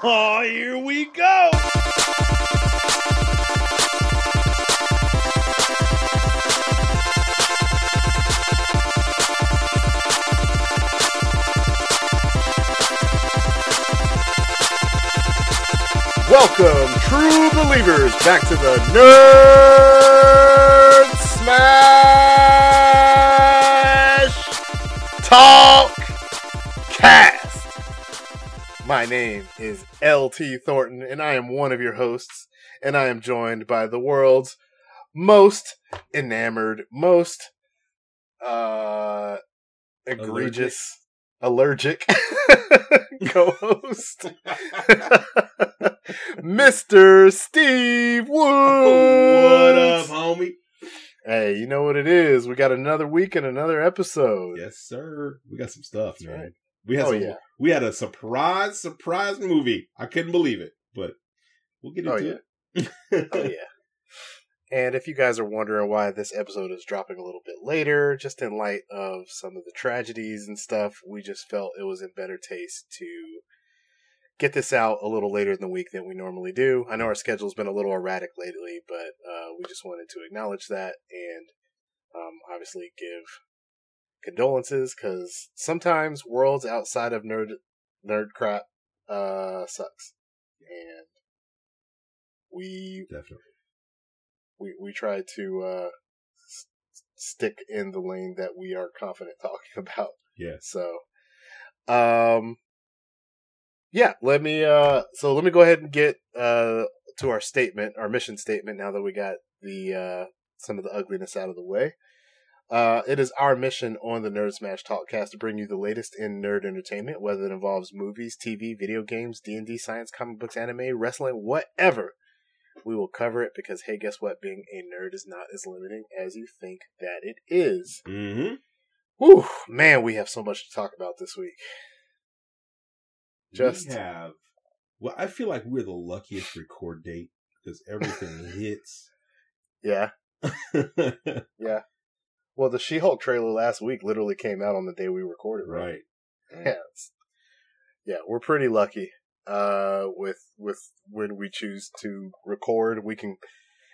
Oh, here we go. Welcome, true believers, back to the Nerd Smash Talk Cast. My name is LT Thornton, and I am one of your hosts, and I am joined by the world's most enamored, most uh egregious, allergic, co-host. Mr. Steve Woods. What up, homie? Hey, you know what it is? We got another week and another episode. Yes, sir. We got some stuff, man. right. We had Oh, some, yeah. we had a surprise, surprise movie. I couldn't believe it, but we'll get Oh, into yeah. it. Oh yeah. And if you guys are wondering why this episode is dropping a little bit later, just in light of some of the tragedies and stuff, we just felt it was in better taste to get this out a little later in the week than we normally do. I know our schedule's been a little erratic lately, but uh, we just wanted to acknowledge that and um, obviously give condolences because sometimes worlds outside of nerd nerd crap uh, sucks, and we Definitely. we we try to uh s- stick in the lane that we are confident talking about Yeah. so um yeah let me uh so let me go ahead and get uh to our statement our mission statement now that we got the uh some of the ugliness out of the way. Uh, it is our mission on the Nerd Smash Talkcast to bring you the latest in nerd entertainment, whether it involves movies, TV, video games, D and D, science, comic books, anime, wrestling, whatever. We will cover it because hey guess what? Being a nerd is not as limiting as you think that it is. Mm-hmm. Whew, man we have so much to talk about this week Just- we have. Well, I feel like we're the luckiest record date because everything hits. yeah yeah. well the she-hulk trailer last week literally came out on the day we recorded right. yeah it's- yeah we're pretty lucky uh with with when we choose to record we can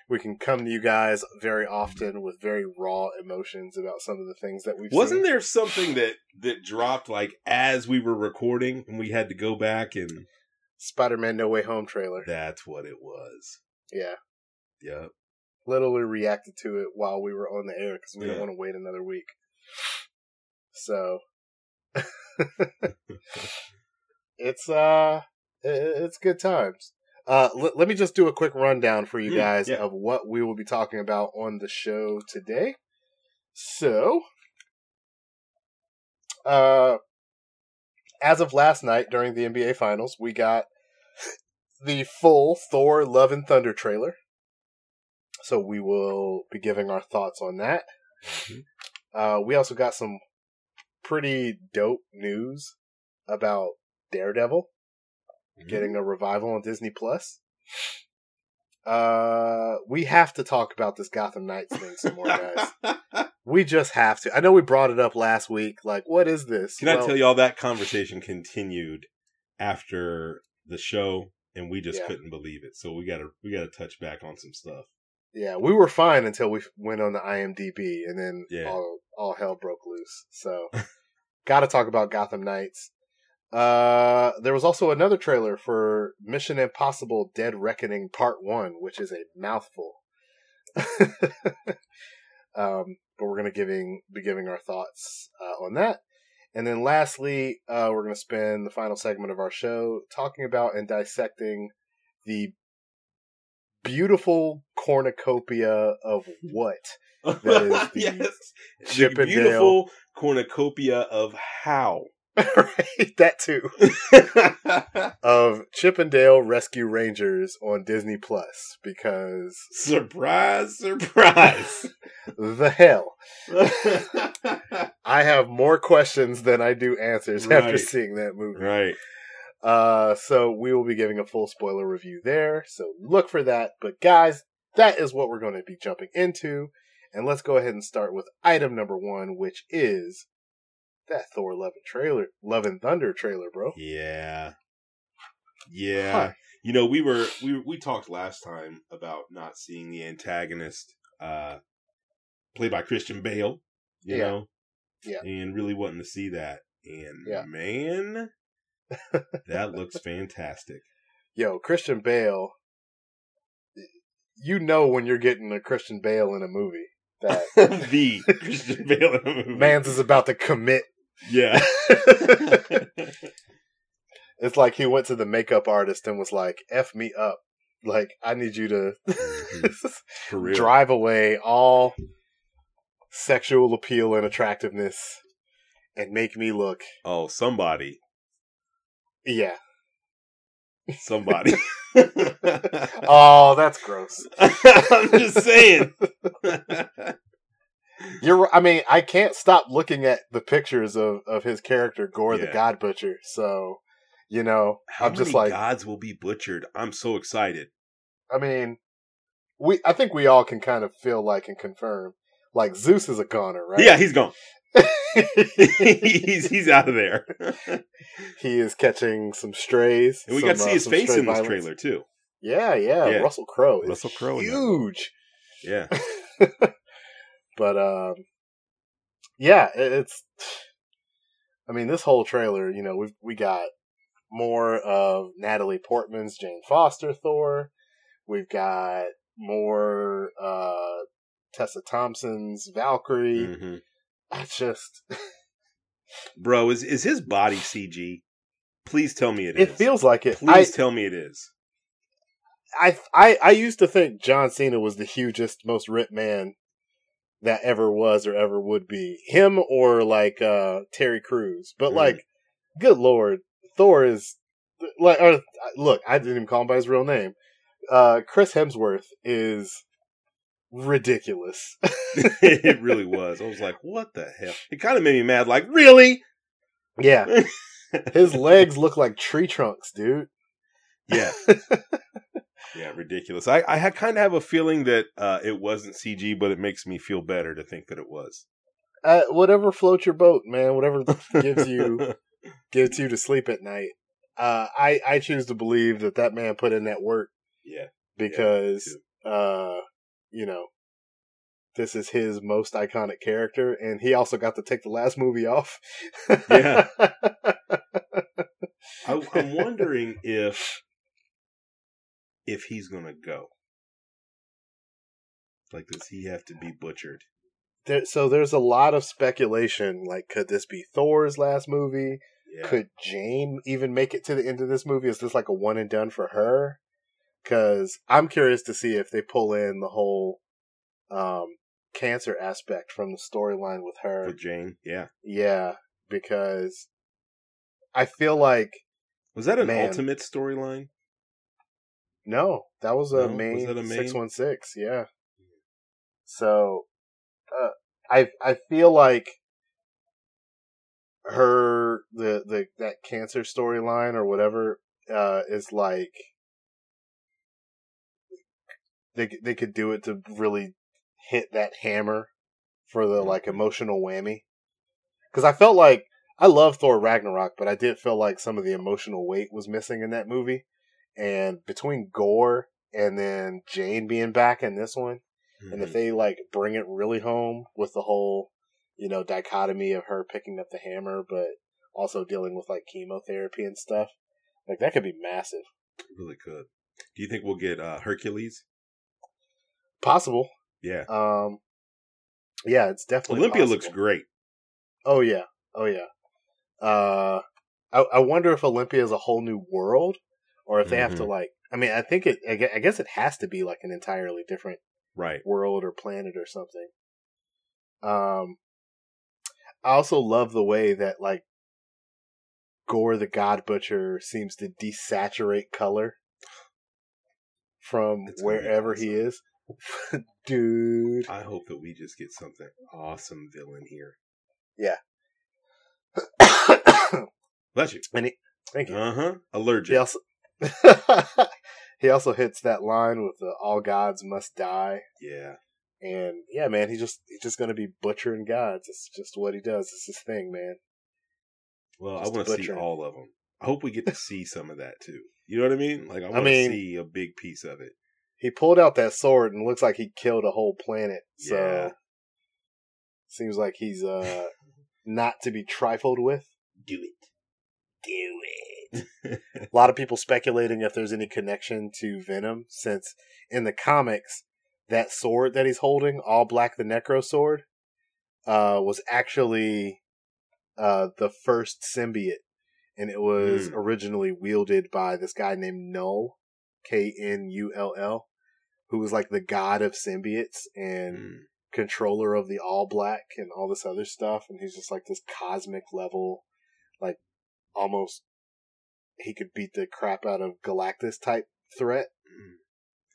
we can come to you guys very often with very raw emotions about some of the things that we've Wasn't seen. there something that that dropped like as we were recording and we had to go back and spider-man no way home trailer that's what it was. yeah Yep. literally reacted to it while we were on the air because we Yeah. didn't want to wait another week. So it's uh it's good times. Uh, let, let me just do a quick rundown for you Mm, guys yeah. of what we will be talking about on the show today. So, uh, as of last night during the NBA Finals, we got the full Thor: Love and Thunder trailer. So we will be giving our thoughts on that. Mhm. Uh, we also got some pretty dope news about Daredevil getting a revival on Disney Plus. Uh, we have to talk about this Gotham Knights thing some more, guys. we just have to. I know we brought it up last week. Like, what is this? Can I tell you all that conversation continued after the show and we just Yeah. couldn't believe it. So we gotta we gotta touch back on some stuff. Yeah, we were fine until we went on the IMDb, and then Yeah. all all hell broke loose. So, got to talk about Gotham Knights. Uh, there was also another trailer for Mission Impossible: Dead Reckoning Part One, which is a mouthful. um, but we're gonna giving be giving our thoughts uh, on that, and then lastly, uh, we're gonna spend the final segment of our show talking about and dissecting the beautiful cornucopia of what That is the yes. Chip the beautiful cornucopia of how. right that too of Chip 'n Dale Rescue Rangers on Disney Plus because surprise, surprise. the hell I have more questions than I do answers after seeing that movie. right. Uh, so we will be giving a full spoiler review there. So look for that. But guys, that is what we're going to be jumping into. And let's go ahead and start with item number one, which is that Thor Love and trailer, Love and Thunder trailer, bro. Yeah. Yeah. Huh. You know, we were we we talked last time about not seeing the antagonist uh played by Christian Bale, you Yeah. know? Yeah. And really wanting to see that. And Yeah. man, that looks fantastic. Yo, Christian Bale. You know when you're getting a Christian Bale in a movie that the Christian Bale in the movie. man's is about to commit. Yeah. It's like he went to the makeup artist and was like, "F me up." Like I need you to mm-hmm. real. drive away all sexual appeal and attractiveness and make me look Oh, somebody. yeah Somebody. oh that's gross I'm just saying. You're i mean i can't stop looking at the pictures of of his character gorr the god butcher so you know How i'm just like gods will be butchered? I'm so excited. i mean we i think we all can kind of feel like and confirm like zeus is a goner right Yeah, he's gone. he's he's out of there. he is catching some strays And we some, got to see uh, his face in this violence. trailer too. yeah, yeah Yeah. russell crowe Russell Crowe huge Yeah. but um yeah it- it's i mean this whole trailer you know we we got more of natalie portman's jane foster thor we've got more uh tessa thompson's valkyrie Mhm. it's just Bro, is is his body CG? Please tell me it is. it feels like it Please tell me it is. I, I i used to think john cena was the hugest most ripped man that ever was or ever would be him or like uh terry Crews. but Mm. like good lord thor is like uh, look i didn't even call him by his real name uh chris hemsworth is ridiculous it really was. I was like, what the hell? It kind of made me mad. Like, really? yeah his legs look like tree trunks dude Yeah. yeah, ridiculous. I, I kind of have a feeling that uh, it wasn't CG, but it makes me feel better to think that it was. uh, whatever floats your boat man whatever gives you gives you to sleep at night uh i i choose to believe that that man put in that work yeah. because uh you know this is his most iconic character and he also got to take the last movie off Yeah. I, I'm wondering if if he's gonna go. Like, does he have to be butchered? there, so there's a lot of speculation like could this be thor's last movie Yeah. could jane even make it to the end of this movie is this like a one and done for her because i'm curious to see if they pull in the whole um cancer aspect from the storyline with her With Jane? Yeah. Yeah, because I feel like Was that an Man. ultimate storyline? No, that was a No? Main that a main? six one six. Yeah. So, uh, I I feel like her the the that cancer storyline or whatever uh, is like they they could do it to really hit that hammer for the like Mhm. emotional whammy. Because I felt like I love Thor Ragnarok, but I did feel like some of the emotional weight was missing in that movie. And between Gorr and then Jane being back in this one, and if Mhm. they like bring it really home with the whole, you know, dichotomy of her picking up the hammer, but also dealing with like chemotherapy and stuff, like that could be massive. It really could. Do you think we'll get uh, Hercules? Possible. Yeah. Um, yeah, it's definitely Olympia looks great. Oh yeah, oh yeah. Uh, I, I wonder if Olympia is a whole new world, or if they have to Mhm. like. I mean, I think it. I guess it has to be like an entirely different Right. world or planet or something. Um, I also love the way that like Gorr the God Butcher seems to desaturate color from It's wherever he is. Dude. I hope that we just get something awesome villain here. Yeah. Bless you. Thank you. Uh huh. Allergic. He also he also hits that line with the "All gods must die," Yeah. and yeah, man, he just he's just gonna be butchering gods. It's just what he does. It's his thing, man. Well, Just I want to see all of them. I hope we get to see some of that too. You know what I mean? Like I want mean- to see a big piece of it. He pulled out that sword and looks like he killed a whole planet. So Yeah. seems like he's uh not to be trifled with. Do it. Do it. a lot of people speculating if there's any connection to Venom, since in the comics, that sword that he's holding, all black the Necro sword, uh, was actually uh, the first symbiote, and it was Hmm. originally wielded by this guy named Knull, K N U L L, who was like the god of symbiotes and Mm. controller of the All Black and all this other stuff, and he's just like this cosmic level, like almost he could beat the crap out of Galactus type threat. Mm.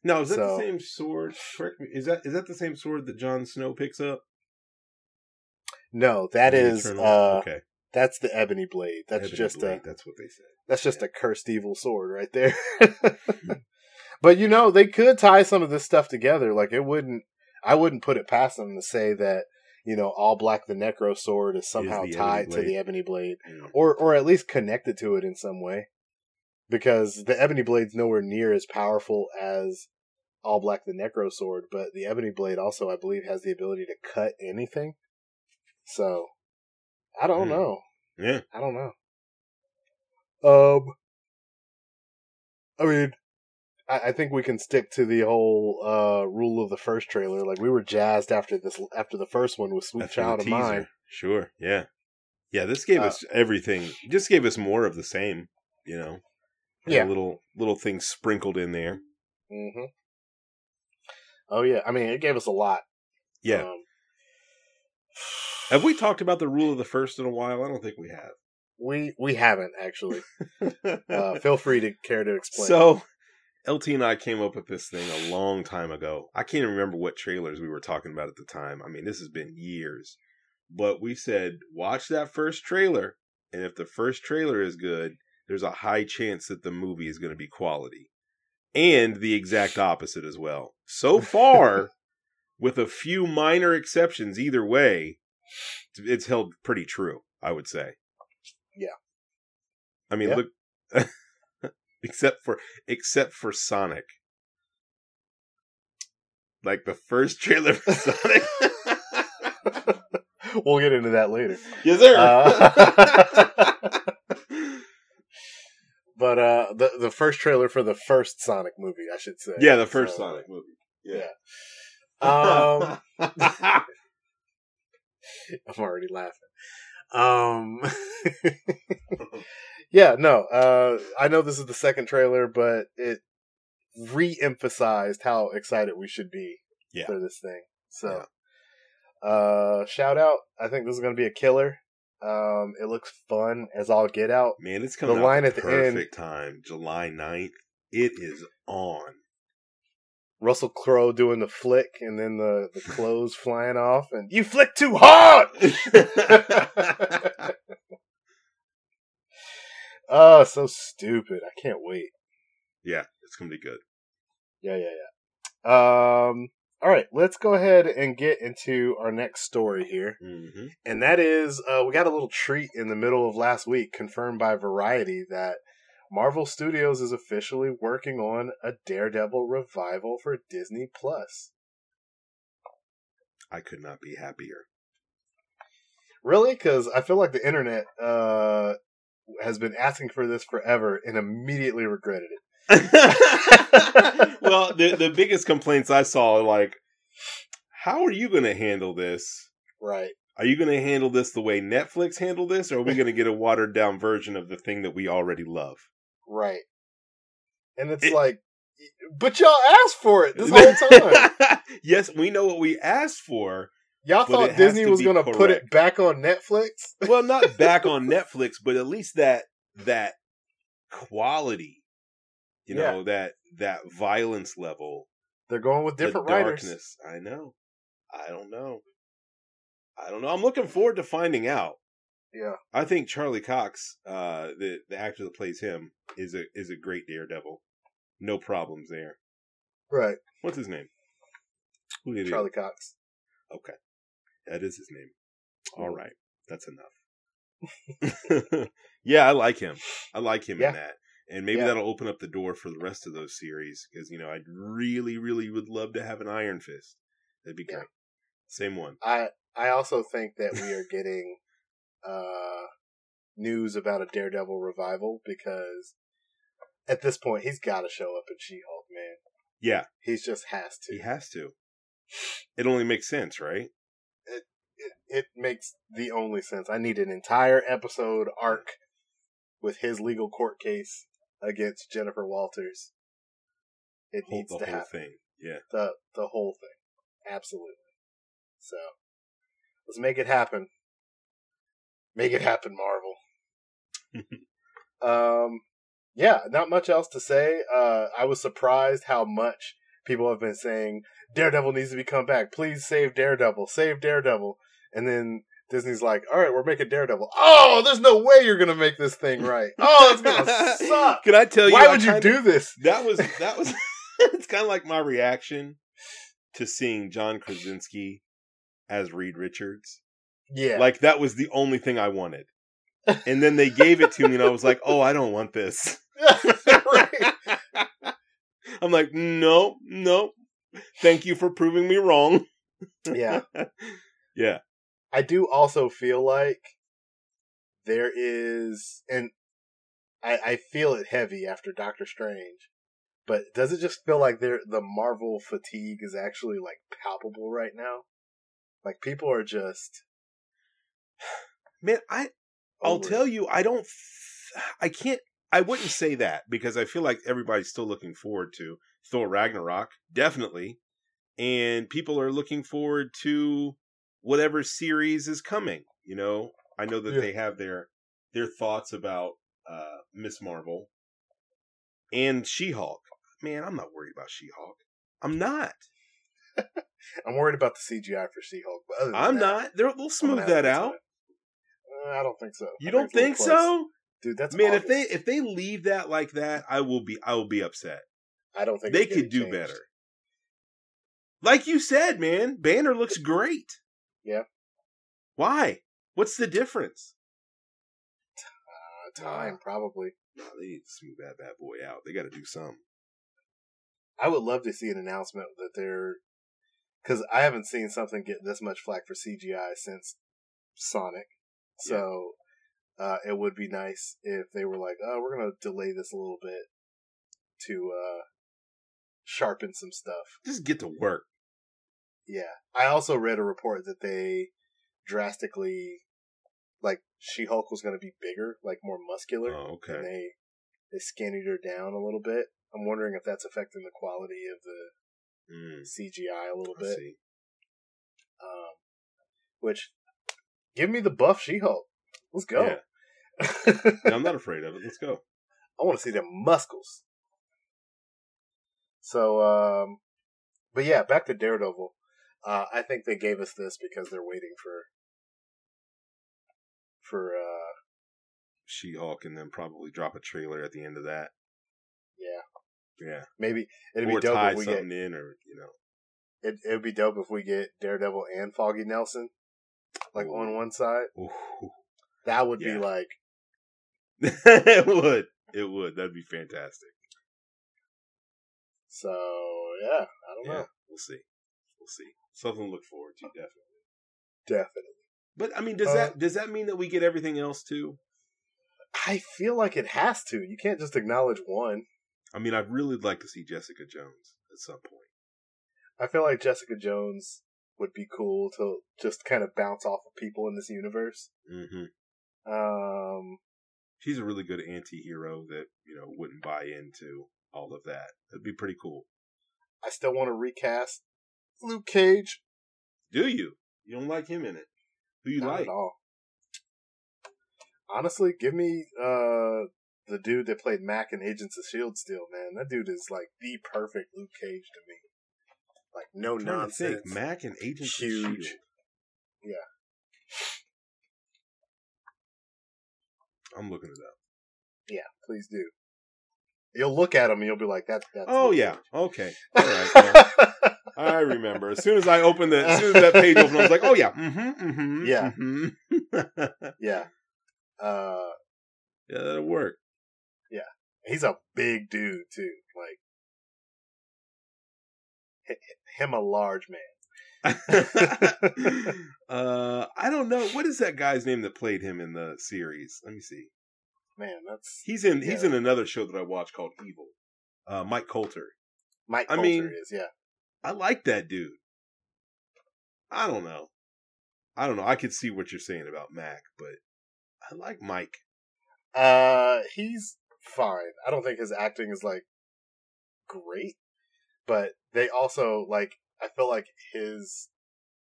Now is that So- the same sword? Correct me. Is that is that the same sword that Jon Snow picks up? No, that is uh okay. that's the ebony blade. That's Ebony just blade, a that's what they said. that's just a cursed evil sword right there. but you know, they could tie some of this stuff together. Like it wouldn't I wouldn't put it past them to say that, you know, all black the necro sword is somehow ebony tied to the ebony blade. Or or at least connected to it in some way because the ebony blade's nowhere near as powerful as all black the necro sword but the ebony blade also i believe has the ability to cut anything so i don't Hmm. know Yeah. i don't know um i mean I, I think we can stick to the whole uh rule of the first trailer like we were jazzed after this after the first one with sweet After child of mine. Sure. Yeah. Yeah. This gave Uh, us everything. Just gave us more of the same. You know. Yeah. Little little things sprinkled in there. hmm Oh yeah, I mean it gave us a lot. Yeah. Um, have we talked about the rule of the first in a while? I don't think we have. we we haven't actually. Uh, feel free to care to explain. So, LT and I came up with this thing a long time ago. I can't even remember what trailers we were talking about at the time. I mean, this has been years. But we said, watch that first trailer. And if the first trailer is good, there's a high chance that the movie is going to be quality. And the exact opposite as well. So far, with a few minor exceptions either way, it's held pretty true, I would say. Yeah. I mean, Yeah. look except for except for Sonic. Like the first trailer for Sonic. we'll get into that later. yes, sir. Uh, but uh, the the first trailer for the first Sonic movie, I should say. yeah, the first So, Sonic movie. Yeah. Um, I'm already laughing. Um, yeah, no. Uh, I know this is the second trailer, but it re-emphasized how excited we should be Yeah. for this thing. So, uh, shout out! I think this is going to be a killer. Um, it looks fun as all get out. Man, it's coming The out line at the end- perfect time. July 9th. It is on. Russell Crowe doing the flick, and then the the clothes flying off, and you flick too hard. Oh, so stupid! I can't wait. yeah, it's gonna be good. Yeah, yeah, yeah. Um, all right, let's go ahead and get into our next story here, hmm and that is uh, we got a little treat in the middle of last week, confirmed by Variety that Marvel Studios is officially working on a Daredevil revival for Disney Plus. I could not be happier. Really? Because I feel like the internet uh, has been asking for this forever and immediately regretted it. well, the the biggest complaints I saw are like, how are you going to handle this? Right. Are you going to handle this the way Netflix handled this, or are we going to get a watered down version of the thing that we already love? Right. And it's It- like, but y'all asked for it this whole time. yes, we know what we asked for. Y'all But thought Disney was going to put it back on Netflix? Well, not back on Netflix, but at least that that quality, you Yeah. know, that that violence level, They're going with different writers. darkness. I know. I don't know. I don't know. I'm looking forward to finding out. Yeah. I think Charlie Cox, uh, the the actor that plays him, is a is a great Daredevil. No problems there. Right. What's his name? Who did he- Charlie Cox. Okay, that is his name. All right, that's enough. yeah, I like him. I like him Yeah. in that. And maybe Yeah. that'll open up the door for the rest of those series because, you know, I'd really, really would love to have an Iron Fist. That'd be Yeah. great. Same one. I I also think that we are getting uh news about a Daredevil revival because at this point he's got to show up in She-Hulk, man. Yeah, He just has to. he has to. It only makes sense, right? Makes the only sense. I need an entire episode arc with his legal court case against Jennifer Walters. It Whole, needs the to whole happen. thing. Yeah. The the whole thing. Absolutely. So let's make it happen. Make it happen, Marvel. um yeah, not much else to say. Uh I was surprised how much people have been saying Daredevil needs to be come back. Please save Daredevil. Save Daredevil. And then Disney's like, all right, we're making Daredevil. Oh, there's no way you're gonna make this thing right. Oh, it's gonna suck. Can I tell you? Why I would you kinda- do this? That was that was. it's kind of like my reaction to seeing John Krasinski as Reed Richards. Yeah. Like that was the only thing I wanted. And then they gave it to me, and I was like, "Oh, I don't want this." right. I'm like, "No, no, thank you for proving me wrong." Yeah. yeah, I do also feel like there is, and I, I feel it heavy after Doctor Strange, but does it just feel like there the Marvel fatigue is actually like palpable right now? Like people are just. man. I I'll over tell you, I don't. I can't. I wouldn't say that because I feel like everybody's still looking forward to Thor Ragnarok, definitely, and people are looking forward to whatever series is coming. You know, I know that Yeah. they have their their thoughts about uh Ms. Marvel and She Hulk. Man, I'm not worried about She Hulk. I'm not. I'm worried about the CGI for She-Hulk, but other than I'm that, not. They're, they'll smooth that out. Uh, I don't think so. You I don't little think so? dude? That's Man, if they if they leave that like that, I will be I will be upset. I don't think they could do changed. better. Like you said, man, Banner looks great. Yeah. Why? What's the difference? Uh, time probably. No, they need to smooth that bad boy out. They got to do something. I would love to see an announcement that they're because I haven't seen something get this much flack for CGI since Sonic. So uh, it would be nice if they were like, "Oh, we're gonna delay this a little bit to uh, sharpen some stuff." Just get to work. Yeah, I also read a report that they drastically, like, She Hulk was gonna be bigger, like more muscular, Oh, okay. and they they skinnied her down a little bit. I'm wondering if that's affecting the quality of the Mm, CGI a little I bit. see. Um, which give me the buff She-Hulk. Let's go. Yeah. Yeah, I'm not afraid of it. Let's go. I want to see them muscles. So, um, but yeah, back to Daredevil. Uh, I think they gave us this because they're waiting for for uh, She Hulk, and then probably drop a trailer at the end of that. yeah, Yeah, maybe it'd or be dope if we get in, or you know, it. It'd be dope if we get Daredevil and Foggy Nelson like on one side. Ooh. That would Yeah. be like it would. It would. That'd be fantastic. so. Yeah, I don't Yeah, know. we'll see. We'll see. Something to look forward to, definitely. Definitely. But I mean, does Uh, that does that mean that we get everything else too? I feel like it has to. You can't just acknowledge one. I mean, I'd really like to see Jessica Jones at some point. I feel like Jessica Jones would be cool to just kind of bounce off of people in this universe. hmm Um, She's a really good anti-hero that you know wouldn't buy into all of that. That'd be pretty cool. I still want to recast Luke Cage. Do you? You don't like him in it? Who you Not like? at all. Honestly, give me uh the dude that played Mac in Agents of Shield. Still, man, that dude is like the perfect Luke Cage to me. Like no I'm trying to nonsense. think. Mac and Agents of Huge. Shield. Yeah. I'm looking it up. Yeah, please do. You'll look at him and you'll be like, "That." That's Oh yeah. Okay. All right. well, I remember. As soon as I opened the, as soon as that page opened, I was like, "Oh yeah, mm-hmm, mm-hmm, Yeah. mhm." yeah. Uh, Yeah, that'll work. Yeah, he's a big dude too. Like him, a large man. uh, I don't know. What is that guy's name that played him in the series? Let me see. Man, that's He's in. He's in another show that I watch called Evil. Uh, Mike Colter. Mike I Colter mean- is yeah. I like that dude. I don't know. I don't know. I could see what you're saying about Mac, but I like Mike. Uh, he's fine. I don't think his acting is like great, but they also like. I feel like his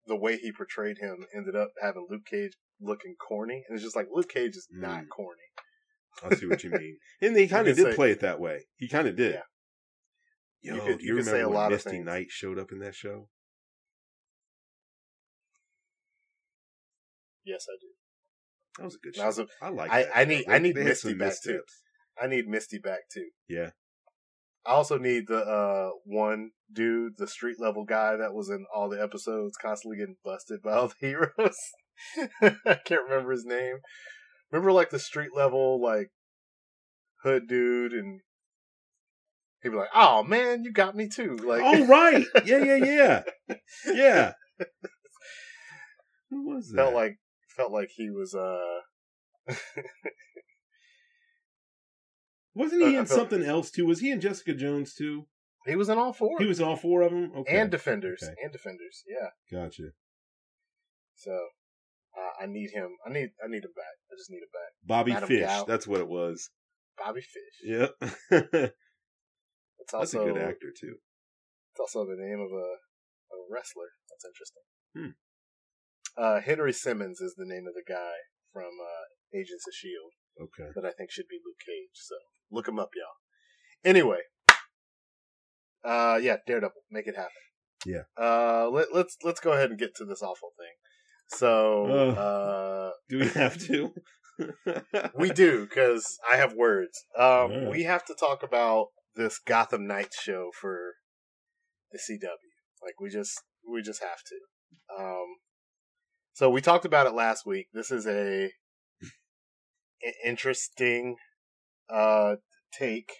the way he portrayed him ended up having Luke Cage looking corny, and it's just like Luke Cage is not Mm. corny. I see what you mean. And he kind of did say- play it that way. He kind of did. Yeah. Yo, You could- do you you could say a when lot of Misty things. Knight showed up in that show? Yes, I do. That was a good show. was a- I like. I- that I need- They- I need they Misty some back, too. I need Misty back too. Yeah. I also need the uh one dude, the street level guy that was in all the episodes, constantly getting busted by all the heroes. I can't remember his name. Remember like the street level like hood dude, and he'd be like, "Oh man, you got me too." Like, oh right, yeah, yeah, yeah, yeah. Who was that? felt like felt like he was uh Wasn't he I in something else too? Was he in Jessica Jones too? he was in all four He was in all four of them. Okay, and defenders Okay. and defenders. Yeah, gotcha. so. Uh, I need him. I need. I need him back. I just need him back. Bobby Madam Fish. Gal. That's what it was. Bobby Fish. Yep. It's That's a good actor too. It's also the name of a, a wrestler. That's interesting. Hmm. Uh, Henry Simmons is the name of the guy from uh, Agents of Shield Okay. that I think should be Luke Cage. So look him up, y'all. Anyway, uh, yeah, Daredevil, make it happen. Yeah. Uh, let, let's let's go ahead and get to this awful thing. So Ugh. uh, Do we have to? we do because I have words. Um, Yeah. We have to talk about this Gotham Knights show for the CW. Like we just we just have to. Um, so we talked about it last week. This is a interesting uh, take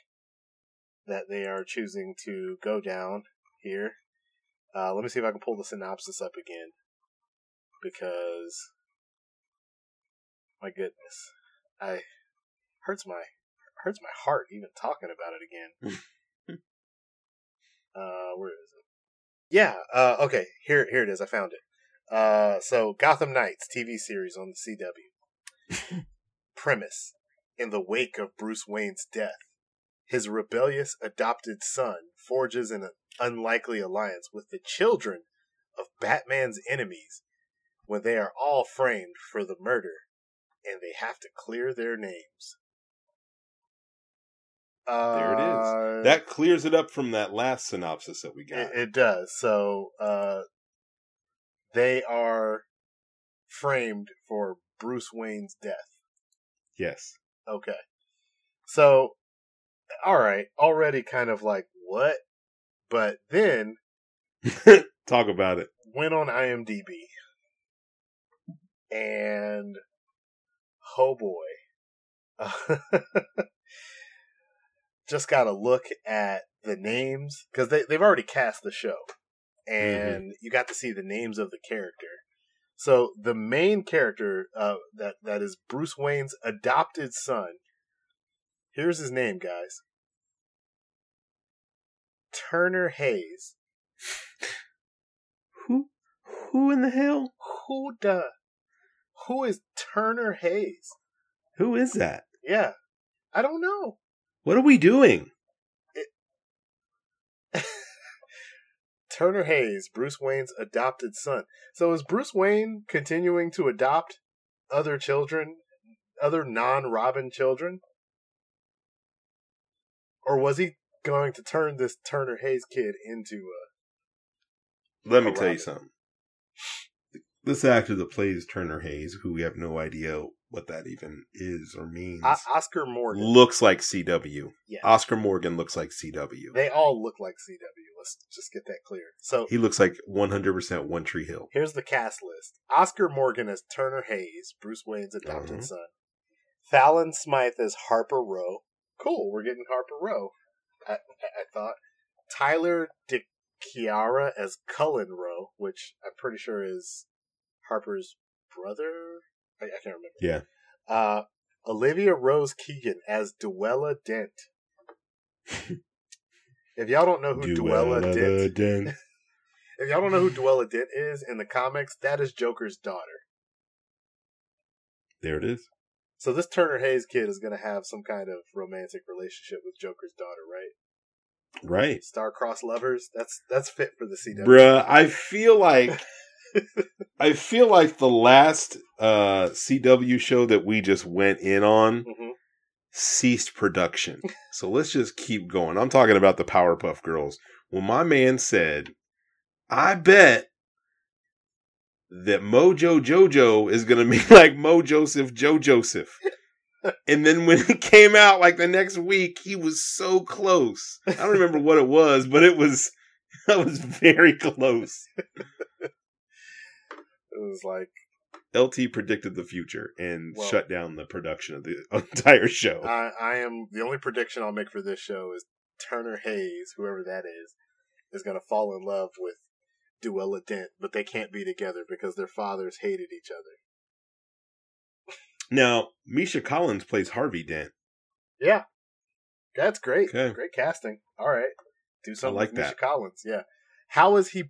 that they are choosing to go down here. Uh, let me see if I can pull the synopsis up again because my goodness, I hurts my hurts my heart even talking about it again. uh, where is it? Yeah. Uh, okay. Here, here it is. I found it. Uh, so Gotham Knights TV series on the CW. Premise: In the wake of Bruce Wayne's death, his rebellious adopted son forges an unlikely alliance with the children of Batman's enemies when they are all framed for the murder and they have to clear their names. There it is. Uh, that clears it up from that last synopsis that we got. it, it does. So uh, they are framed for Bruce Wayne's death. yes. Okay. So, all right, already kind of like what? But then Talk about it. went on IMDb and oh boy. Just got to look at the names because they, they've already cast the show and you got to see the names of the character. So the main character uh, that that is Bruce Wayne's adopted son. Here's his name, guys. Turner Hayes. Who? Who in the hell? Who the? Who is Turner Hayes? Who is that? Yeah, I don't know. What are we doing? Turner Hayes, Bruce Wayne's adopted son. So is Bruce Wayne continuing to adopt other children, other non-Robin children? Or was he going to turn this Turner Hayes kid into a Let me tell you something. This actor that plays Turner Hayes, who we have no idea what that even is or means, O- Oscar Morgan? looks like CW. Yeah. Oscar Morgan looks like CW. They all look like CW. Let's just get that clear. So he looks like 100% One Tree Hill. Here's the cast list. Oscar Morgan as Turner Hayes, Bruce Wayne's adopted Mhm. son. Fallon Smythe as Harper Row. Cool, we're getting Harper Row. I, I, I thought Tyler DiChiara as Cullen Row, which I'm pretty sure is Harper's brother. I, I can't remember. Yeah. Uh, Olivia Rose Keegan as Duella Dent. if y'all don't know who Duella, Dent, Dent. if y'all don't know who Duella Dent is in the comics, that is Joker's daughter. There it is. So this Turner Hayes kid is going to have some kind of romantic relationship with Joker's daughter, right? Right. Star-crossed lovers. That's that's fit for the CW. Bruh, I feel like I feel like the last uh CW show that we just went in on hmm ceased production. So let's just keep going. I'm talking about the Powerpuff Girls. When my man said, I bet that Mojo Jojo is going to be like Mo Joseph Joe Joseph. and then when it came out like the next week, he was so close. I don't remember what it was, but it was that was very close. It was like LT predicted the future and Well- shut down the production of the entire show. I, I am the only prediction I'll make for this show is Turner Hayes, whoever that is, is going to fall in love with Duella Dent, but they can't be together because their fathers hated each other. now, Misha Collins plays Harvey Dent. Yeah, that's great. Okay. Great casting. All right, do something like with Misha. Collins. Yeah, how is he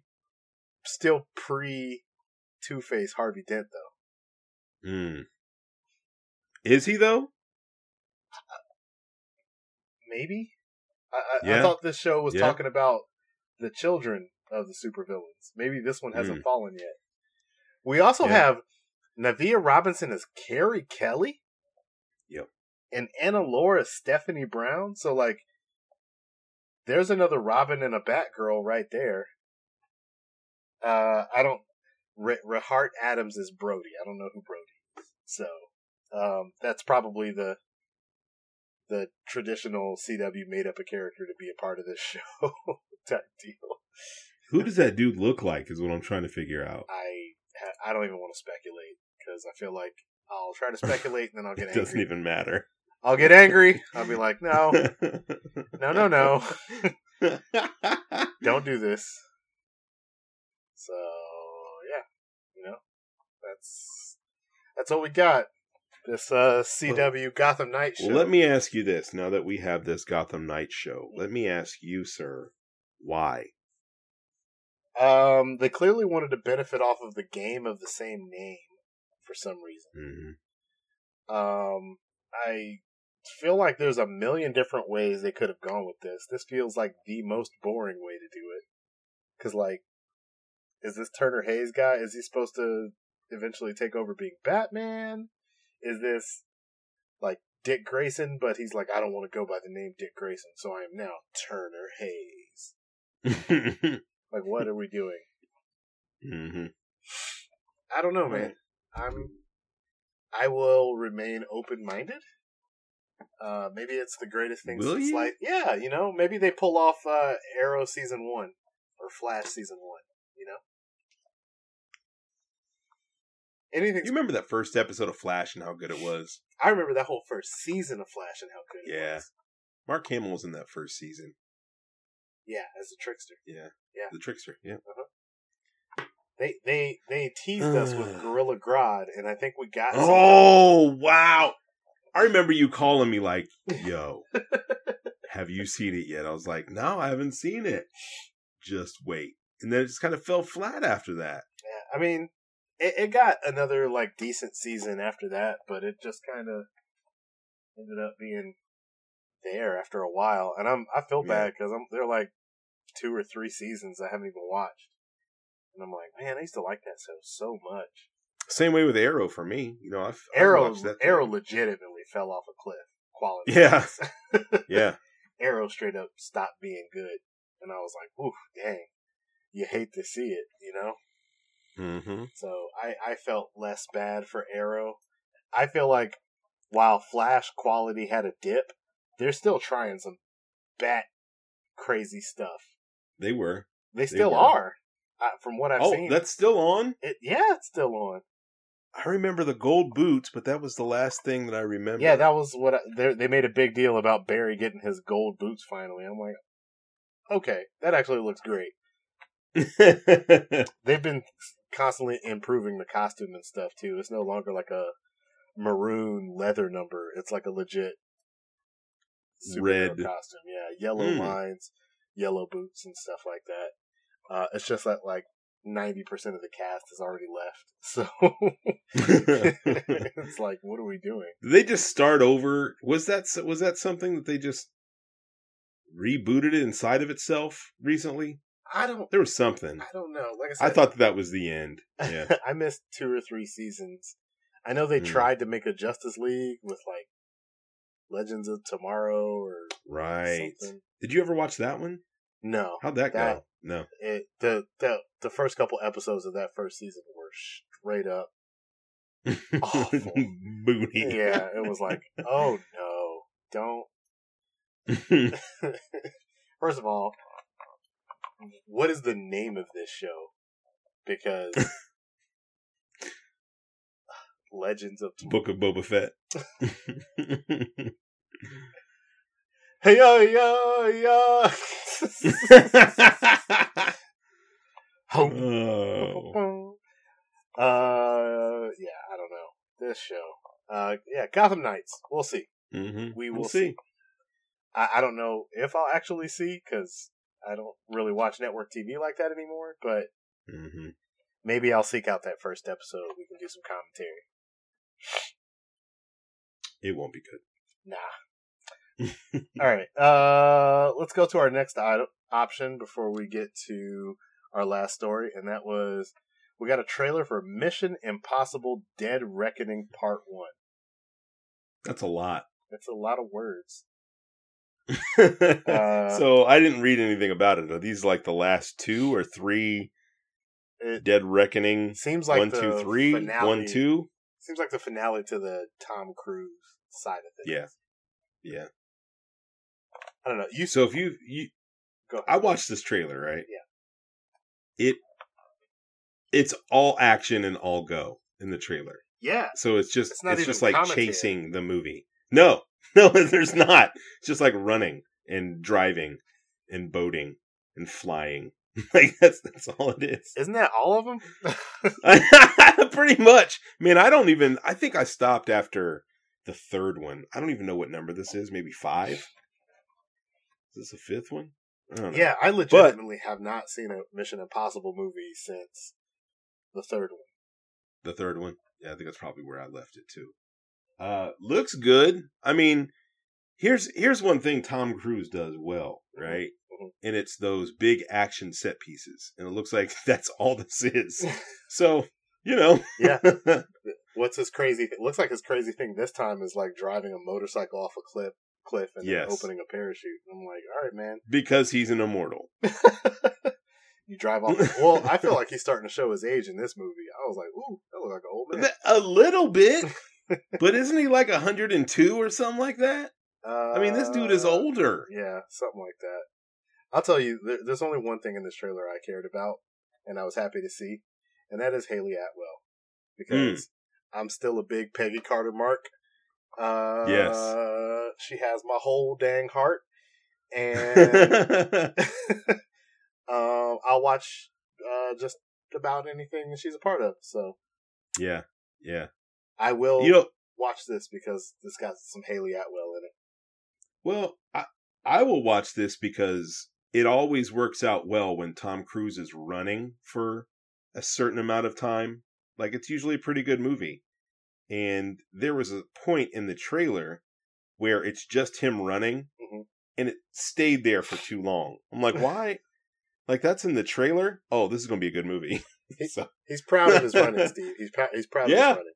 still pre Two Face Harvey Dent though? Hmm. Is he though? Maybe. I, I, I thought this show was Yeah. talking about the children of the supervillains. Maybe this one hasn't fallen yet. We also. Yeah. have Navia Robinson as Carrie Kelly. Yep. And Anna Lore Stephanie Brown. So like there's another Robin and a Batgirl right there. Uh I don't Re- Rahart Adams is Brody. I don't know who Brody is. So um that's probably the the traditional CW made up a character to be a part of this show type deal. Who does that dude look like? Is what I'm trying to figure out. I I don't even want to speculate because I feel like I'll try to speculate and then I'll get It angry. doesn't even matter. I'll get angry. I'll be like, no, no, no, no, don't do this. So yeah, you know, that's that's what we got. This uh, CW Gotham Knight show. let me ask you this: now that we have this Gotham Knight show, let me ask you, sir, why? Um, they clearly wanted to benefit off of the game of the same name for some reason. hmm Um, I feel like there's a million different ways they could have gone with this. This feels like the most boring way to do it. Cause like, is this Turner Hayes guy? Is he supposed to eventually take over being Batman? Is this like Dick Grayson? But he's like, I don't want to go by the name Dick Grayson, so I am now Turner Hayes. Like, what are we doing? Mm-hmm. I don't know, man. I'm. I will remain open minded. Uh, maybe it's the greatest thing Will since you? like yeah, you know, maybe they pull off uh, Arrow season one or Flash season one. You know, anything. You remember that first episode of Flash and how good it was? I remember that whole first season of Flash and how good it Yeah. was. Mark Hamill was in that first season. Yeah, as a trickster. Yeah. Yeah. The trickster. Yeah. Uh-huh. They they they teased us with Gorilla Grodd, and I think we got. Oh wow! I remember you calling me like, "Yo, have you seen it yet?" I was like, "No, I haven't seen it." Just wait, and then it just kind of fell flat after that. Yeah, I mean, it, it got another like decent season after that, but it just kind of ended up being there after a while, and I'm I feel bad because I'm they're like two or three seasons I haven't even watched, and I'm like, man, I used to like that show so much. Same way with Arrow for me. You know, I've, Arrow watched that Arrow thing. legitimately fell off a cliff. Quality, Yeah. Yeah, Arrow straight up stopped being good, and I was like, oof, dang, you hate to see it, you know. Hmm So I, I felt less bad for Arrow. I feel like while Flash quality had a dip, they're still trying some bat crazy stuff. they were. They still were. are, uh, from what I've oh, seen. that's still on. it, yeah, it's still on. I remember the gold boots, but that was the last thing that I remember. Yeah, that was what I, they made a big deal about Barry getting his gold boots finally. I'm like, okay, that actually looks great. They've been constantly improving the costume and stuff too. It's no longer like a maroon leather number. It's like a legit Red. costume. Yeah, yellow Mm. lines, yellow boots, and stuff like that. Uh, it's just that like ninety percent of the cast has already left, so it's like, what are we doing? Did they just start over? Was that was that something that they just rebooted it inside of itself recently? I don't. There was something. I don't know. Like I said, I thought that, that was the end. Yeah. I missed two or three seasons. I know they Hmm. tried to make a Justice League with like Legends of Tomorrow or right. something. Did you ever watch that one? No, How'd that, That- go? No. it, the the the first couple episodes of that first season were straight up. Awful. Booty. Yeah, it was like, oh no, don't. First of all, what is the name of this show? Because Legends of Book of Boba Fett. Hey yo yo. Home. oh. Uh, yeah, I don't know this show. Uh, yeah, Gotham Knights. We'll see. hmm We will We'll see. see. I, I don't know if I'll actually see because I don't really watch network TV like that anymore. But hmm maybe I'll seek out that first episode. We can do some commentary. It won't be good. Nah. All right. Uh, let's go to our next I- option before we get to our last story, and that was we got a trailer for Mission Impossible: Dead Reckoning Part One. That's a lot. That's a lot of words. Uh, so I didn't read anything about it. Are these like the last two or three Dead Reckoning? seems like one, the two, three, finale, one, two. Seems like the finale to the Tom Cruise side of things. Yeah. Yeah. I don't know. You So if you you. I watched this trailer, right? Yeah. It it's all action and all go in the trailer. yeah. So it's just It's it's, just like commentary. chasing the movie. No, no, there's not. It's just like running and driving and boating and flying. like that's that's all it is. Isn't that all of them? Pretty much. Man, I don't even. I think I stopped after the third one. I don't even know what number this is. Maybe five. Is this a fifth one? I don't know. yeah, I legitimately have not seen a Mission Impossible movie since the third one. The third one. Yeah, I think that's probably where I left it too. Uh, looks good. I mean, here's here's one thing Tom Cruise does well, right? Mhm. And it's those big action set pieces, and it looks like that's all this is. so you know, Yeah. What's his crazy? Th- looks like his crazy thing this time is like driving a motorcycle off a cliff, cliff, and Yes. then opening a parachute. I'm like, all right, man. because he's an immortal. you drive off. well, I feel like he's starting to show his age in this movie. I was like, ooh, that looks like an old man. A little bit, but isn't he like 102 or something like that? Uh, I mean, this dude is older. Yeah, something like that. I'll tell you, there, there's only one thing in this trailer I cared about, and I was happy to see, and that is Hayley Atwell, because I'm still a big Peggy Carter mark. Uh, Yes. she has my whole dang heart, and um, I'll watch uh, just about anything that she's a part of. So yeah, yeah. I will You know, watch this because this got some Hayley Atwell in it. Well, I I will watch this because it always works out well when Tom Cruise is running for a certain amount of time. Like it's usually a pretty good movie. And there was a point in the trailer where it's just him running Mhm. and it stayed there for too long. I'm like, why? like that's in the trailer? Oh, this is going to be a good movie. so, He's proud of his running, Steve. He's proud. He's proud Yeah. of his running.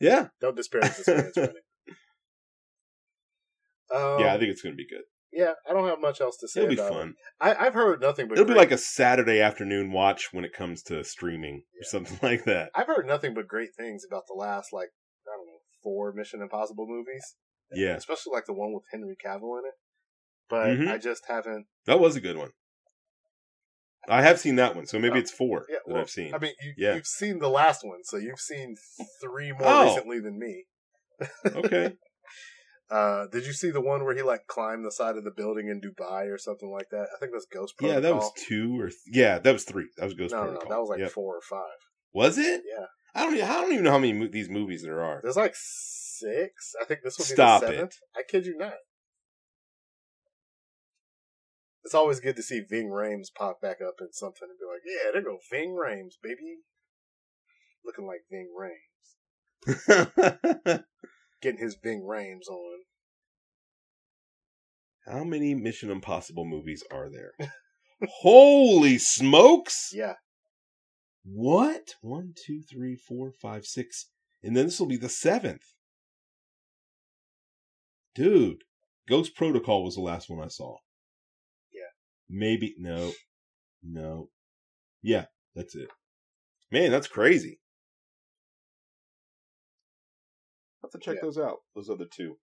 Yeah. Don't disparage this man's. Um, yeah, I think it's going to be good. yeah, I don't have much else to say. It'll be fun. It. I, I've heard nothing but. It'll be like a Saturday afternoon watch when it comes to streaming or something like that. I've heard nothing but great things about the last like I don't know four Mission Impossible movies. Yeah. especially like the one with Henry Cavill in it. But Mhm. I just haven't. That was a good one. I have seen that one, so maybe Oh, it's four Yeah, that I've seen. I mean, you, Yeah. you've seen the last one, so you've seen three more Oh. recently than me. okay. Uh, did you see the one where he like climbed the side of the building in Dubai or something like that? I think that's Ghost Protocol. Yeah, that was two or th- yeah, that was three. That was Ghost no, no, no, Protocol. that was like Yep. four or five. Was it? Yeah, I don't. Even, I don't even know how many mo- these movies there are. there's like six. I think this will be Stop the it. seventh. I kid you not. It's always good to see Ving Rhames pop back up in something and be like, "Yeah, there go Ving Rhames, baby," looking like Ving Rhames, getting his Ving Rhames on. how many Mission Impossible movies are there? Holy smokes! Yeah, What? One, two, three, four, five, six, and then this will be the seventh. Dude, Ghost Protocol was the last one I saw. Maybe no, no. Yeah, that's it. Man, that's crazy. i Have to check Yeah. those out. Those other two.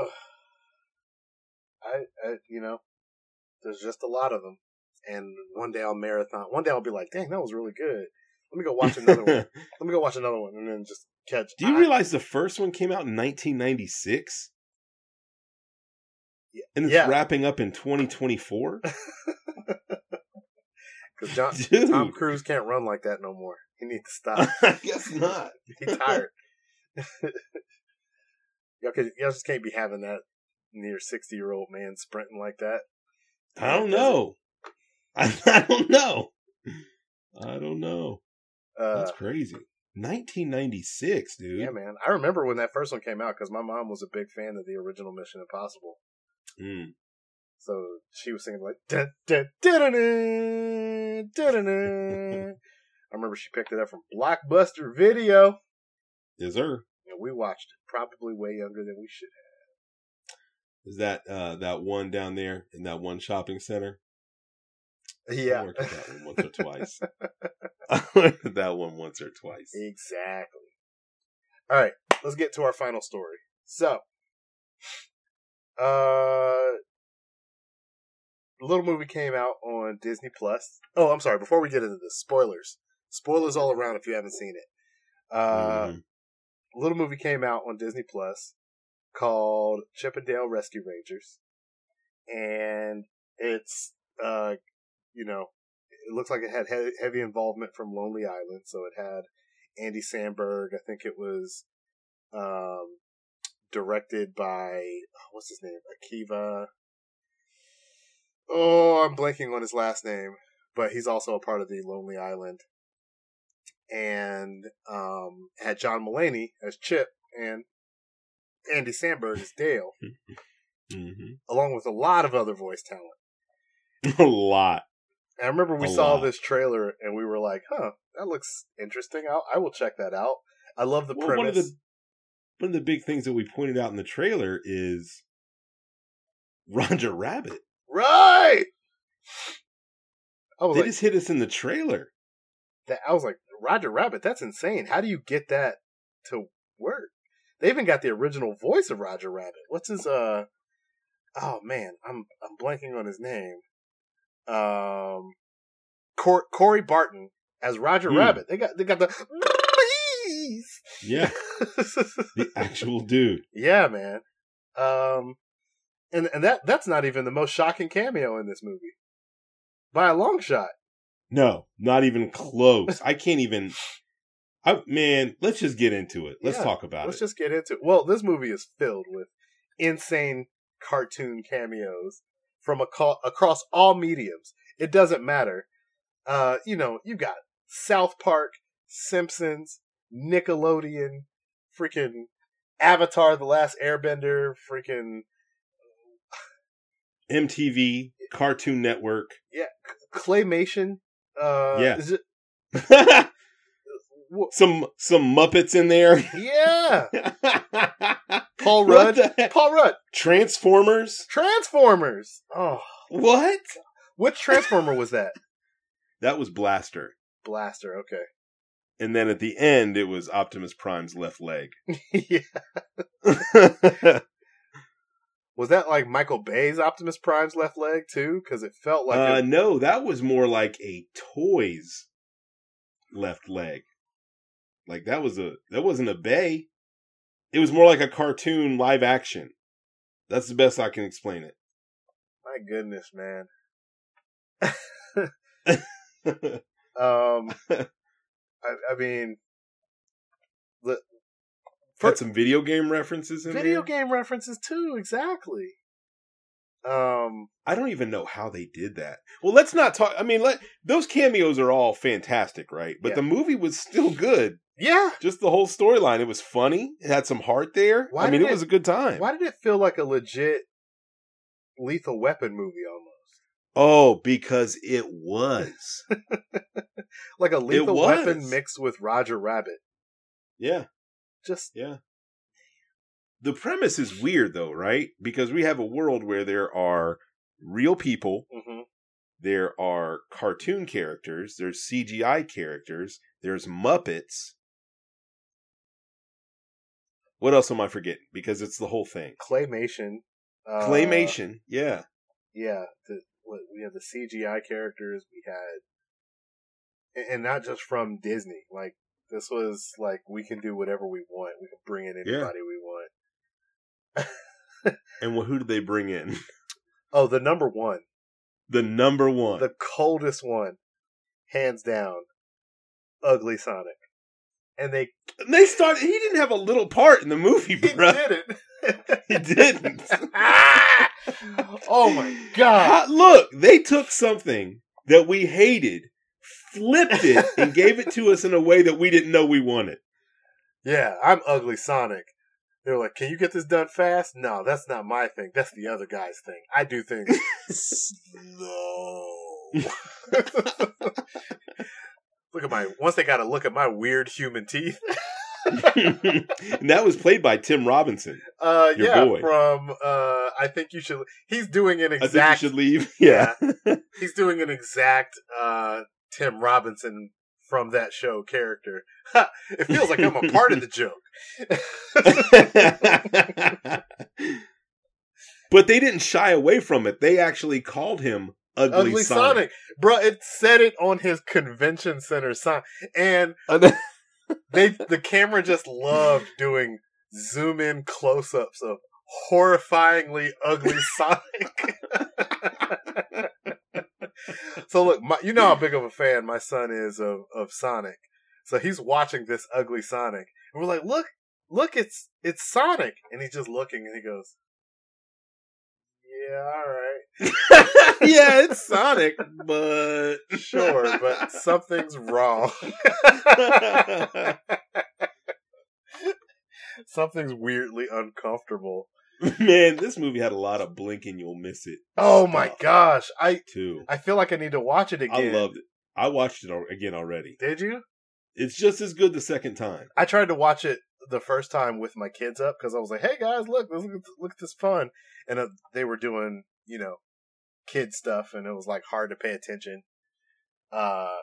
Ugh. I, I, you know, there's just a lot of them, and one day I'll marathon. One day I'll be like, "Dang, that was really good." Let me go watch another one. Let me go watch another one, and then just catch. Do you I- realize the first one came out in 1996? And it's Yeah. wrapping up in 2024? Because John Dude. Tom Cruise can't run like that no more. He needs to stop. I guess not. He's tired. y'all, could, y'all just can't be having that near sixty year old man sprinting like that. I don't know. I, I don't know. I don't know. Uh, That's crazy. 1996, dude. yeah, man. I remember when that first one came out because my mom was a big fan of the original Mission Impossible. Mm. So she was singing like dun, dun, dun, dun, dun, dun, dun. I remember she picked it up from Blockbuster Video, Is there? and we watched it. Probably way younger than we should have. Is that uh, that one down there in that one shopping center? have. I Yeah, worked at that one once or twice. I worked at that one once or twice. exactly. All right, let's get to our final story. So, uh, the little movie came out on Disney Plus. Oh, I'm sorry. Before we get into this, spoilers. Spoilers all around if you haven't seen it. Uh, Mhm. little movie came out on Disney Plus called Chip 'n Dale Rescue Rangers, and it's uh, you know, it looks like it had he- heavy involvement from Lonely Island. So it had Andy Samberg. I think it was um, directed by what's his name, Akiva. Oh, I'm blanking on his last name, but he's also a part of the Lonely Island and um, had John Mulaney as Chip and Andy Samberg as Dale, Mhm. along with a lot of other voice talent. A lot. And I remember we A saw lot. this trailer and we were like, "Huh, that looks interesting. I'll, I will check that out." I love the Well, premise. one of the one of the big things that we pointed out in the trailer is Roger Rabbit. right. I was They like, just hit us in the trailer. that, I was like, Roger Rabbit. That's insane. How do you get that to work? They even got the original voice of Roger Rabbit. What's his uh? Oh man, I'm I'm blanking on his name. Um, Cor- Corey Barton as Roger Hmm. Rabbit. They got they got the please. Yeah, the actual dude. yeah, man. Um, and and that that's not even the most shocking cameo in this movie, by a long shot. No, not even close. I can't even. I man, let's just get into it. Let's Yeah, talk about it. Let's just get into it. Well, this movie is filled with insane cartoon cameos from aco- across all mediums. It doesn't matter. Uh, you know, you got South Park, Simpsons, Nickelodeon, freaking Avatar: The Last Airbender, freaking MTV, Cartoon Network. Yeah, claymation. Uh, Yeah. is it? some some Muppets in there. Yeah, Paul Rudd. Paul Rudd. Transformers. Transformers. Oh, What? which Transformer was that? That was Blaster. Blaster. Okay. And then at the end, it was Optimus Prime's left leg. yeah. Was that like Michael Bay's Optimus Prime's left leg too? Because it felt like uh, a, no, that was more like a toy's left leg. Like that was a that wasn't a bay. It was more like a cartoon live action. That's the best I can explain it. my goodness, man. Um, I, I mean, the some video game references in video there. game references too. Exactly. Um, I don't even know how they did that. Well, let's not talk. I mean, let those cameos are all fantastic, right? But Yeah. the movie was still good. yeah. Just the whole storyline. It was funny. It had some heart there. Why I mean, it it- was a good time. Why did it feel like a legit Lethal Weapon movie almost? Oh, because it was. Like a Lethal. Weapon mixed with Roger Rabbit. yeah, Just yeah. The premise is weird, though, right? Because we have a world where there are real people, mhm. there are cartoon characters, there's CGI characters, there's Muppets. What else am I forgetting? Because it's the whole thing. claymation. Uh, Claymation, yeah. yeah, the, we have the CGI characters. We had, and- not just from Disney. Like this was like we can do whatever we want. We can bring in Yeah. anybody we want. And wh- who did they bring in? Oh, the number one, The number one. the coldest one, hands down, Ugly Sonic. And they And they started. He didn't have a little part in the movie, bro. he did it. He didn't. oh my god! Look, they took something that we hated, flipped it, and gave it to us in a way that we didn't know we wanted. Yeah, I'm Ugly Sonic. They were like, "Can you get this done fast?" No, that's not my thing. That's the other guy's thing. I do things slow. Look at my. Once they got a look at my weird human teeth. and that was played by Tim Robinson. Uh, Your yeah, boy. from uh, I think you should. He's doing an I think you exact. should leave. Yeah. He's doing an exact uh Tim Robinson from that show character. it feels like I'm a part of the joke. but they didn't shy away from it. They actually called him Ugly, Ugly Sonic. Sonic. Bro, it said it on his convention center sign. And they the camera just loved doing zoom in close ups of horrifyingly ugly Sonic. so look, my, you know how big of a fan my son is of, of Sonic. So he's watching this ugly Sonic. And we're like, look, look, it's it's Sonic. And he's just looking and he goes, Yeah, all right. yeah, it's Sonic, but Sure, but something's wrong. Something's weirdly uncomfortable. man, this movie had a lot of blink and you'll miss it Oh my gosh. I too. I feel like I need to watch it again. I loved it. I watched it again already. Did you? It's just as good the second time. I tried to watch it the first time with my kids up because I was like, "Hey guys, look, look, at- look at this fun," and uh, they were doing, you know, kid stuff, and it was like hard to pay attention. Uh,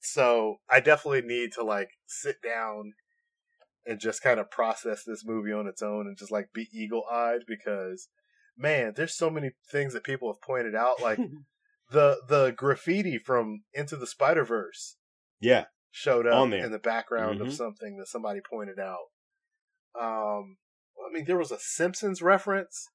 so I definitely need to like sit down and just kind of process this movie on its own and just like be eagle eyed because, man, there's so many things that people have pointed out, like the the graffiti from Into the Spider Verse yeah, showed up in the background of Mhm. something that somebody pointed out. Um, I mean, there was a Simpsons reference.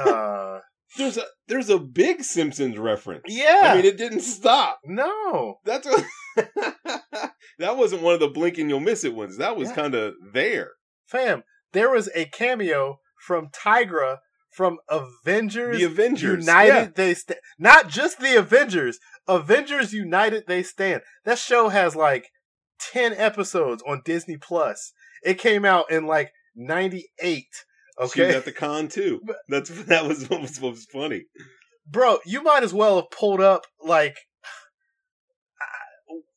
Uh, there's a there's a big Simpsons reference. yeah, I mean, it didn't stop. no, That's what, that wasn't one of the blink and you'll miss it ones. That was Yeah. kind of there. fam, there was a cameo from Tigra from Avengers The Avengers United. yeah. They stand, not just the Avengers. Avengers United. They stand. That show has like ten episodes on Disney Plus. It came out in like '98. She was Okay, at the con too. That's that was what was, what was funny. bro, you might as well have pulled up like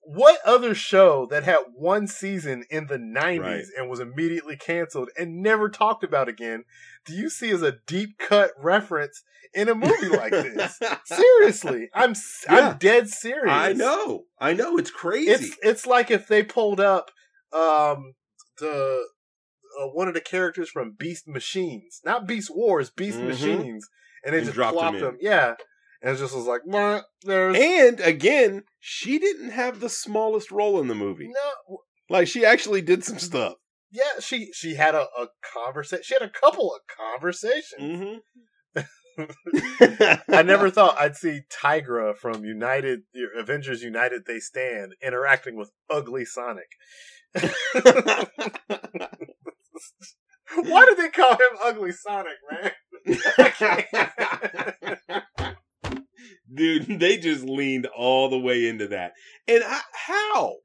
what other show that had one season in the 90s Right. and was immediately canceled and never talked about again do you see as a deep cut reference in a movie like this seriously i'm Yeah. i'm dead serious I know, I know, it's crazy. it's it's like if they pulled up um the uh, one of the characters from Beast Machines, not Beast Wars, Beast Mhm. Machines, and they And just dropped plopped him. Yeah, and it just was like, "Meh, there's And again, she didn't have the smallest role in the movie. no. Like she actually did some stuff. Yeah, she she had a, a conversation. She had a couple of conversations. Mm-hmm. I never thought I'd see Tigra from United Avengers United They Stand interacting with Ugly Sonic. Why did they call him Ugly Sonic, man? Dude, they just leaned all the way into that. And I, how?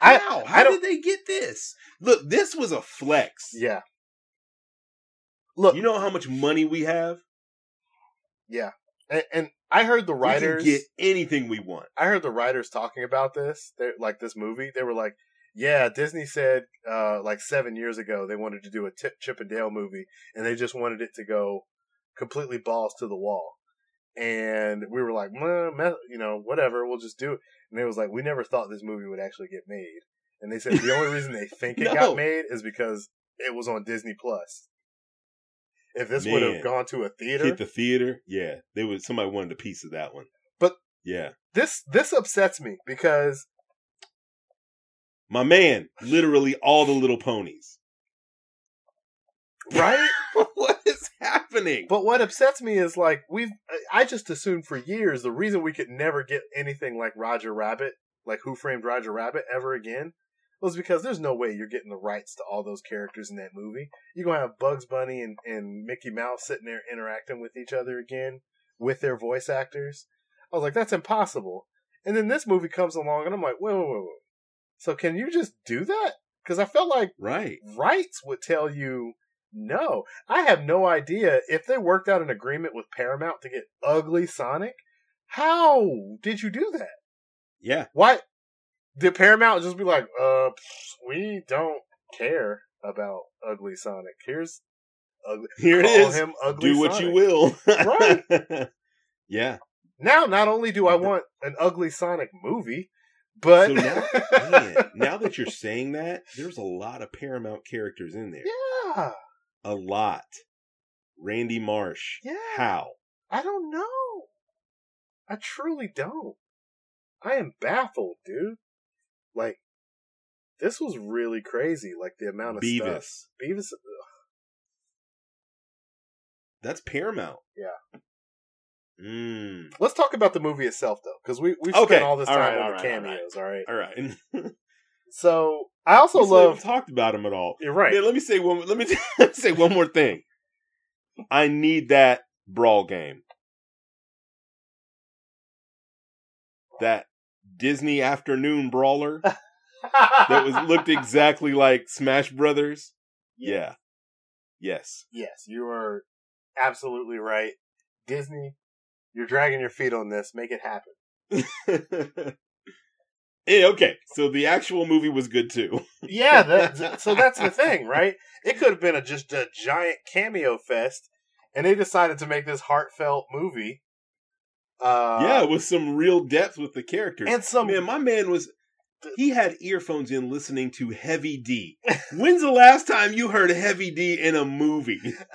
I- How? I How don't- did they get this? Look, this was a flex. yeah. Look, You know how much money we have? Yeah, and, and I heard the writers. We can get anything we want. I heard the writers talking about this. They're like this movie. They were like, "Yeah, Disney said uh, like seven years ago they wanted to do a Chip and Dale movie, and they just wanted it to go completely balls to the wall." And we were like, "Meh, meh, "You know, whatever, we'll just do it." And it was like, "We never thought this movie would actually get made." And they said the only reason they think it No. got made is because it was on Disney Plus. If this would have gone to a theater, Hit the theater. Yeah. They would somebody wanted a piece of that one. But- yeah. this this upsets me because My man, literally all the little ponies. right what is happening? But what upsets me is like we've I just assumed for years the reason we could never get anything like Roger Rabbit, like Who Framed Roger Rabbit ever again was because there's no way you're getting the rights to all those characters in that movie. You're gonna have Bugs Bunny and, and Mickey Mouse sitting there interacting with each other again with their voice actors. I was like, that's impossible. And then this movie comes along and I'm like, wait, wait, wait, wait. So can you just do that? Because I felt like right. rights would tell you no. I have no idea if they worked out an agreement with Paramount to get ugly Sonic. How did you do that? Yeah. Why did Paramount just be like, uh, we don't care about ugly Sonic. Here's ugly. Here it call is. him ugly. Do what Sonic. you will. Right. yeah. Now, not only do I want an ugly Sonic movie, but So now, man, now that you're saying that, there's a lot of Paramount characters in there. yeah, A lot. Randy Marsh. Yeah. How? I don't know. I truly don't. I am baffled, dude. Like, this was really crazy. Like the amount of Beavis. stuff. Beavis. That's Paramount. Yeah. Mm. Let's talk about the movie itself, though, because we we Okay. spent all this All time right, on right, all cameos. All right. All right. So I also We love. talked about him at all. You're right. Man, let me say one. Let me say one more thing. I need that brawl game. That Disney afternoon brawler that was looked exactly like Smash Brothers. Yeah. Yes. Yes, you are absolutely right. Disney, you're dragging your feet on this. Make it happen. yeah, okay. So the actual movie was good too. Yeah, that, so that's the thing, right? It could have been a, just a giant cameo fest, and they decided to make this heartfelt movie. Uh, yeah, with some real depth with the characters. and some Man, my man was he had earphones in listening to Heavy D. When's the last time you heard Heavy D in a movie?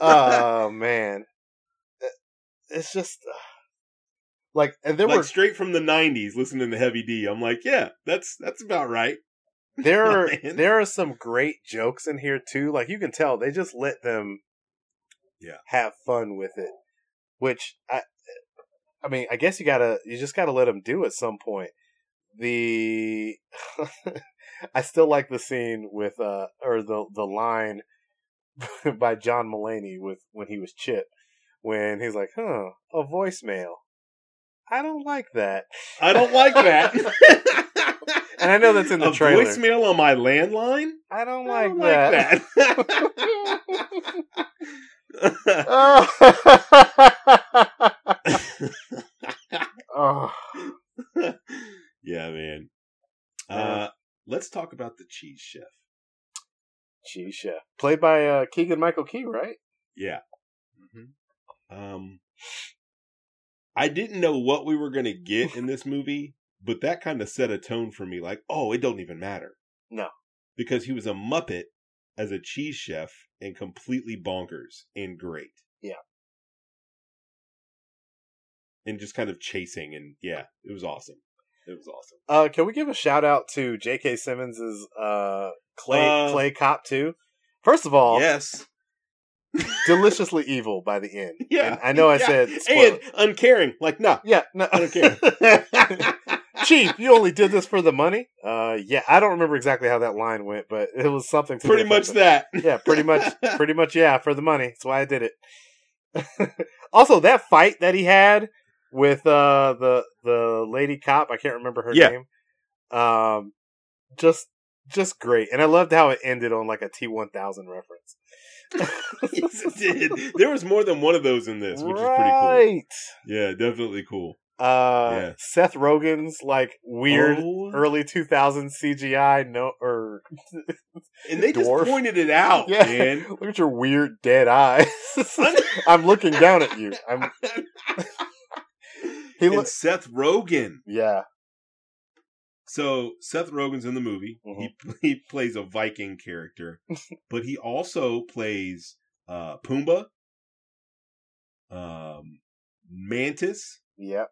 oh man, it's just uh, like, and there like were straight from the '90s, listening to Heavy D. I'm like, yeah, that's that's about right. there are there are some great jokes in here too. Like you can tell they just let them, Yeah. have fun with it. Which I, I mean, I guess you gotta you just gotta let them do at some point. The I still like the scene with uh or the the line by John Mulaney with when he was Chip when he's like, "Huh, a voicemail." I don't like that. I don't like that. And I know that's in the a trailer. voicemail on my landline. I don't I like don't that. like oh. yeah, man. Uh, let's talk about the cheese chef. Cheese Chef. Played by uh, Keegan Michael Key, right? Yeah. Um, I didn't know what we were gonna get in this movie, but that kind of set a tone for me. Like, oh, it don't even matter. No. because he was a Muppet as a cheese chef and completely bonkers and great. Yeah. And just kind of chasing and yeah, it was awesome. It was awesome. Uh, can we give a shout out to J.K. Simmons's uh, Clay Uh, Clay Cop too? First of all, yes. Deliciously evil by the end. Yeah. And I know I yeah. said and uncaring. Like, no. yeah, no, I don't care. Chief, you only did this for the money. Uh, yeah, I don't remember exactly how that line went, but it was something. To Pretty much that. Yeah, pretty much, pretty much. Yeah, for the money. That's why I did it. also, that fight that he had with uh the the lady cop, I can't remember her Yeah. name. Um, just just great, and I loved how it ended on like a T one thousand reference. yes, it did. There was more than one of those in this, which is pretty cool. right. Yeah, definitely cool. Uh, Yeah. Seth Rogen's like weird Oh, early 2000s CGI no or and they just pointed it out, Yeah. man. look at your weird dead eyes. I'm looking down at you. I'm he and Seth Rogen. yeah. So Seth Rogen's in the movie. He he plays a Viking character, but he also plays uh, Pumbaa, um, Mantis, Yeah.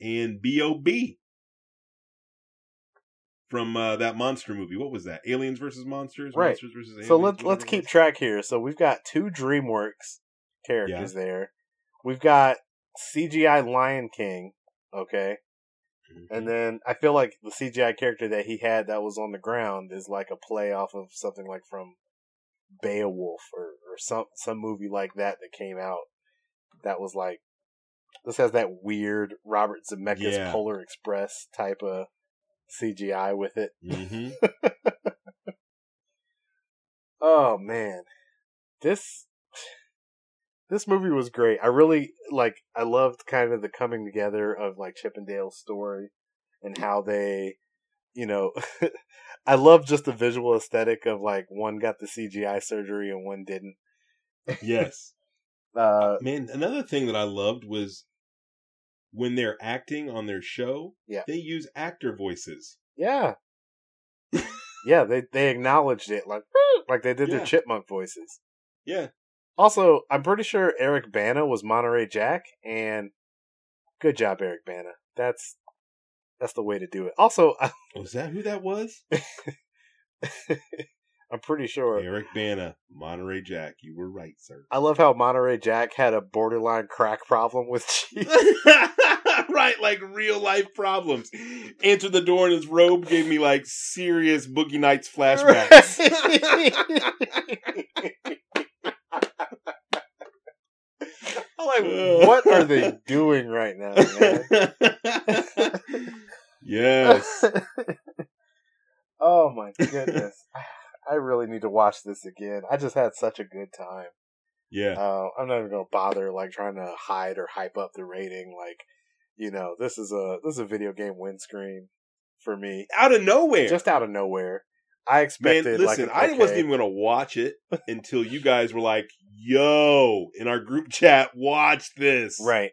and B.O.B. from uh, that monster movie. What was that? Aliens versus Monsters. Right. Monsters versus Aliens. So let's let's keep track here. So we've got two DreamWorks characters there. We've got CGI Lion King, okay? Mm-hmm. And then I feel like the CGI character that he had that was on the ground is like a play off of something like from Beowulf or, or some some movie like that that came out that was like this has that weird Robert Zemeckis Yeah. Polar Express type of CGI with it. Mhm. Oh man. This this movie was great. I really like I loved kind of the coming together of like Chip 'n Dale's story and how they you know I love just the visual aesthetic of like one got the CGI surgery and one didn't. yes. Uh Man, another thing that I loved was when they're acting on their show, Yeah. they use actor voices. yeah. yeah, they they acknowledged it like like they did Yeah. their chipmunk voices. Yeah. Also, I'm pretty sure Eric Bana was Monterey Jack, and good job, Eric Bana. That's that's the way to do it. Also, oh, Was that who that was? I'm pretty sure. Eric Bana, Monterey Jack. You were right, sir. I love how Monterey Jack had a borderline crack problem with cheese. right, like real life problems. Answered the door and his robe gave me like serious Boogie Nights flashbacks. I'm like, what are they doing right now, man? yes. oh my goodness. I really need to watch this again. I just had such a good time. Yeah. Uh, I'm not even gonna bother like trying to hide or hype up the rating. Like, you know, this is a this is a video game windscreen for me, Out of nowhere. just out of nowhere. I Man, expected listen, like I an wasn't even gonna watch it until you guys were like, "Yo!" in our group chat, watch this. right.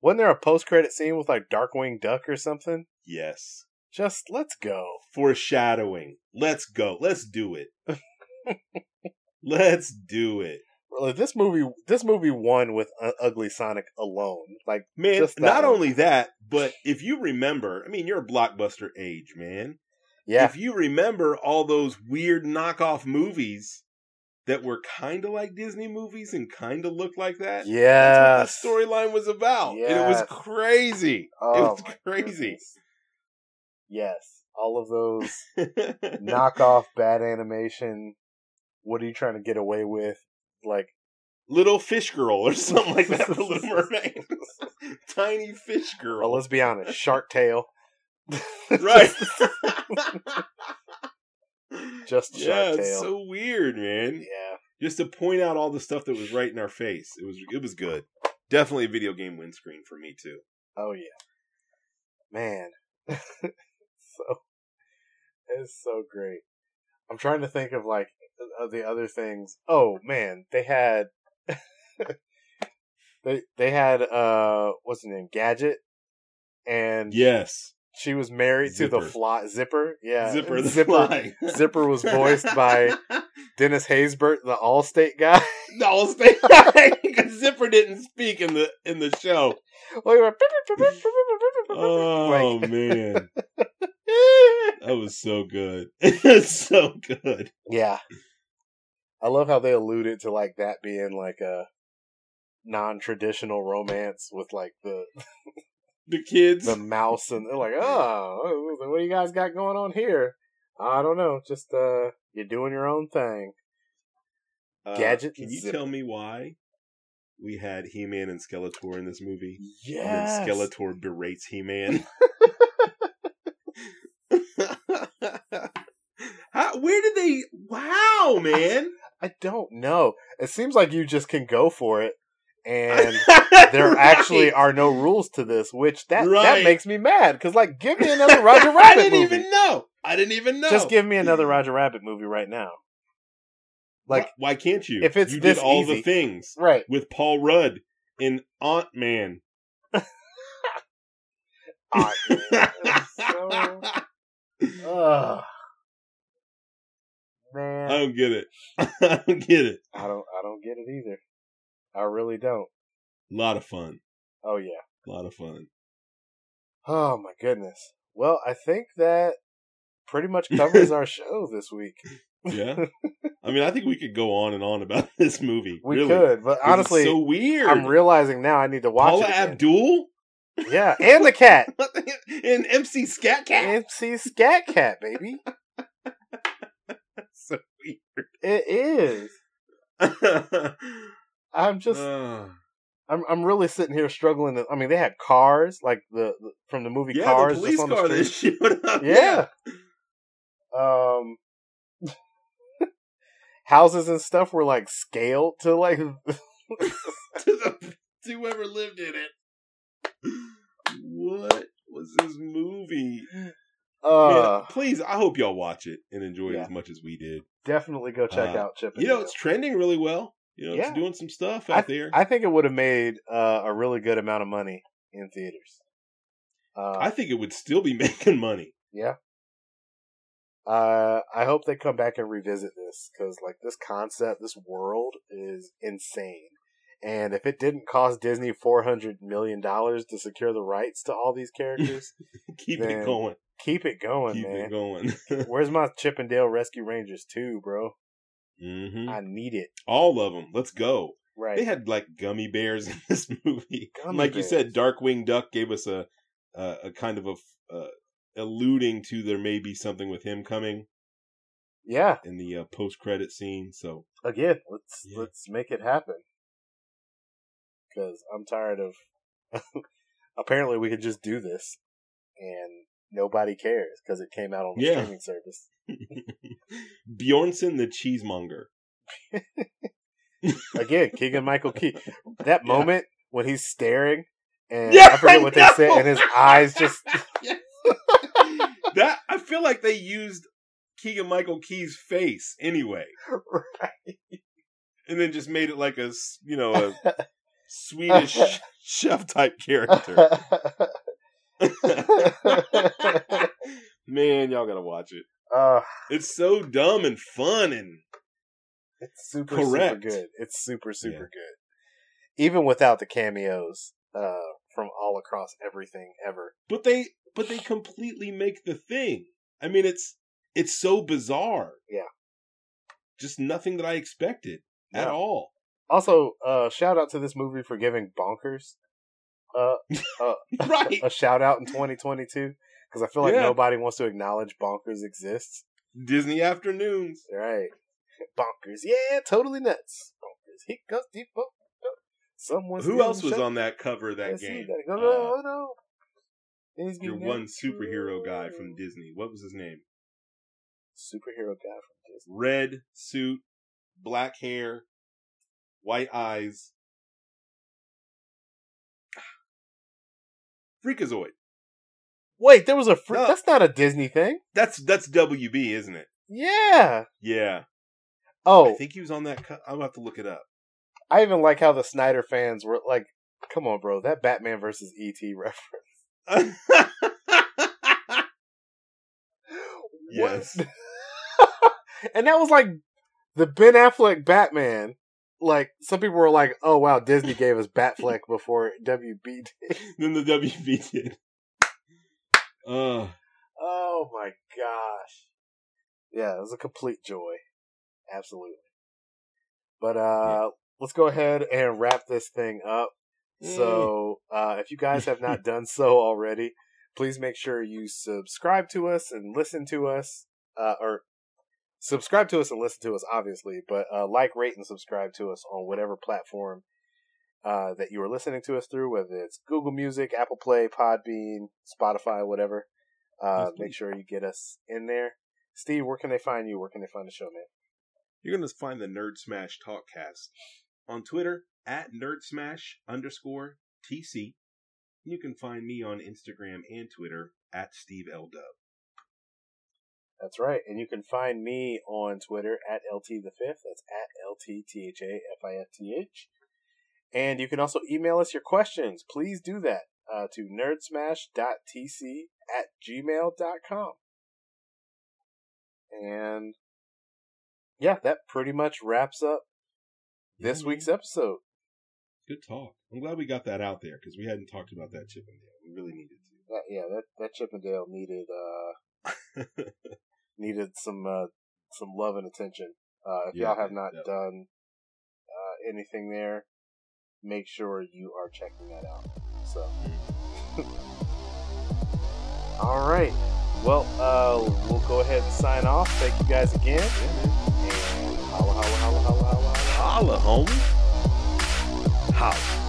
Wasn't there a post credit scene with like Darkwing Duck or something? Yes. Just let's go. Foreshadowing. Let's go. Let's do it. Let's do it. Well, this movie, this movie won with uh, Ugly Sonic alone. Like, Man, Just not one. only that, but if you remember, I mean, you're a blockbuster age, man. Yeah, If you remember all those weird knockoff movies that were kind of like Disney movies and kind of looked like that, yeah. that's what the storyline was about. And it was crazy. it Oh, was crazy. goodness. Yes, all of those knockoff bad animation. What are you trying to get away with? Like, Little Fish Girl or something like that for Little Mermaid. Tiny Fish Girl. well, let's be honest, Shark Tale. right. Just yeah, it's Tale. so weird, man. yeah. Just to point out all the stuff that was right in our face. It was it was good. Definitely a video game windscreen for me too. Oh yeah. Man. so it's so great. I'm trying to think of like of the other things. Oh man, they had they they had uh what's the name? Gadget and Yes. She was married to the Zipper. fly zipper. Yeah, Zipper the zipper. fly. Zipper was voiced by Dennis Haysbert, the Allstate guy. no, stay because Zipper didn't speak in the in the show. Well, went, Oh like- man, that was so good. It's so good. yeah. I love how they alluded to like that being like a non-traditional romance with like the The kids. the mouse and they're like, oh, what do you guys got going on here? I don't know. Just uh, you're doing your own thing. Uh, Gadget Can you Zipper. tell me why we had He Man and Skeletor in this movie? Yes. And then Skeletor berates He Man. How, where did they? Wow, man! I don't know. It seems like you just can go for it, and there Right. actually are no rules to this, which that that makes me mad. Because like, give me another Roger Rabbit. I didn't movie. even know. I didn't even know. Just give me another Roger Rabbit movie right now. Like, why, why can't you? if it's you this did all easy- the things right? with Paul Rudd in Ant-Man. Ah, yeah. so, ugh. I don't get it. I don't get it. I don't, I don't get it either. I really don't. A lot of fun. Oh yeah. A lot of fun. Oh my goodness. Well, I think that pretty much covers our show this week. Yeah. I mean, I think we could go on and on about this movie. We really. could, but honestly, so weird. I'm realizing now I need to watch Paula it. again. Abdul Yeah, and the cat. and MC Scat Cat. MC Scat Cat, baby. so weird. It is. I'm just, Uh, I'm, I'm really sitting here struggling. To, I mean, they had cars like the, the from the movie yeah, Cars, the police car that showed up. Yeah. Um, houses and stuff were like scaled to like. to the to whoever lived in it. What was this movie? Uh, Man, please, I hope y'all watch it and enjoy it as much as we did. definitely go check Uh, out Chip. You know, Dale. it's trending really well. You know, Yeah. it's doing some stuff I, out there. I think it would have made uh, a really good amount of money in theaters. Uh, I think it would still be making money. yeah. Uh, I hope they come back and revisit this because, like, this concept, this world is insane. And if it didn't cost Disney four hundred million dollars to secure the rights to all these characters, Keep it going. keep it going, Keep man. it going. Where's my Chip and Dale Rescue Rangers too, bro? Hmm I need it. All of them. Let's go. Right. They had like gummy bears in this movie. Gummy like you said, bears. Darkwing Duck gave us a a, a kind of a uh, alluding to there may be something with him coming yeah. in the uh, post credit scene. So Again, let's Yeah. let's make it happen. Because I'm tired of. Apparently, we could just do this, and nobody cares because it came out on the Yeah. streaming service. Bjornson the cheesemonger. Again, Keegan Michael Key. That Yeah. moment when he's staring, and Yeah, I forget I what they said, and his eyes just. that I feel like they used Keegan Michael Key's face anyway, and then just made it like a you know a Swedish chef type character. Man, y'all gotta watch it. Uh, It's so dumb and fun and It's super Correct. super good. It's super super good. Even without the cameos uh from all across everything ever. but they but they completely make the thing. I mean, it's it's so bizarre. Yeah. just nothing that I expected at all. Also, uh shout out to this movie for giving Bonkers uh, uh Right? a shout out in 2022 because I feel like Yeah. nobody wants to acknowledge Bonkers exists. Disney afternoons. Right. Bonkers. Yeah, totally nuts. Bonkers. He goes deep. oh, oh. Who else was on that cover of that game? No, Uh, no, no. Your one superhero guy from Disney. What was his name? superhero guy from Disney. Red suit, black hair, white eyes. Freakazoid. Wait, there was a fr- No. that's not a Disney thing. That's that's WB, isn't it? Yeah. Yeah. Oh, I think he was on that. Co- I'll have to look it up. I even like how the Snyder fans were like, "Come on, bro, that Batman versus ET reference." Yes. and that was like the Ben Affleck Batman. Like some people were like, "Oh wow, Disney gave us Batfleck before WB did." then the WB did. Uh, Oh my gosh. Yeah, it was a complete joy. Absolutely. But uh let's go ahead and wrap this thing up. So, uh if you guys have not done so already, please make sure you subscribe to us and listen to us uh or subscribe to us and listen to us obviously, but uh like, rate and subscribe to us on whatever platform uh that you are listening to us through, whether it's Google Music, Apple Play, Podbean, Spotify, whatever. Uh, make sure you get us in there. Steve, where can they find you? Where can they find the show, man? you're gonna find the Nerd Smash Talkcast on Twitter at Nerd Smash underscore TC. You can find me on Instagram and Twitter at Steve L Dub. That's right. And you can find me on Twitter at LT the Fifth. That's at LTTHAFIFTH. And you can also email us your questions. Please do that uh, to nerdsmash.tc at gmail.com. And yeah, that pretty much wraps up this Yeah, week's episode. Good talk. I'm glad we got that out there because we hadn't talked about that Chip 'n Dale. We really needed That, yeah, that, that Chip 'n Dale needed uh, to. needed some uh, some love and attention. Uh, if Yeah, y'all have not yeah. done uh, anything there, make sure you are checking that out. So, all right. Well, uh, we'll go ahead and sign off. Thank you guys again. And holla, holla, holla, holla, holla, holla. Holla, homie. Holla.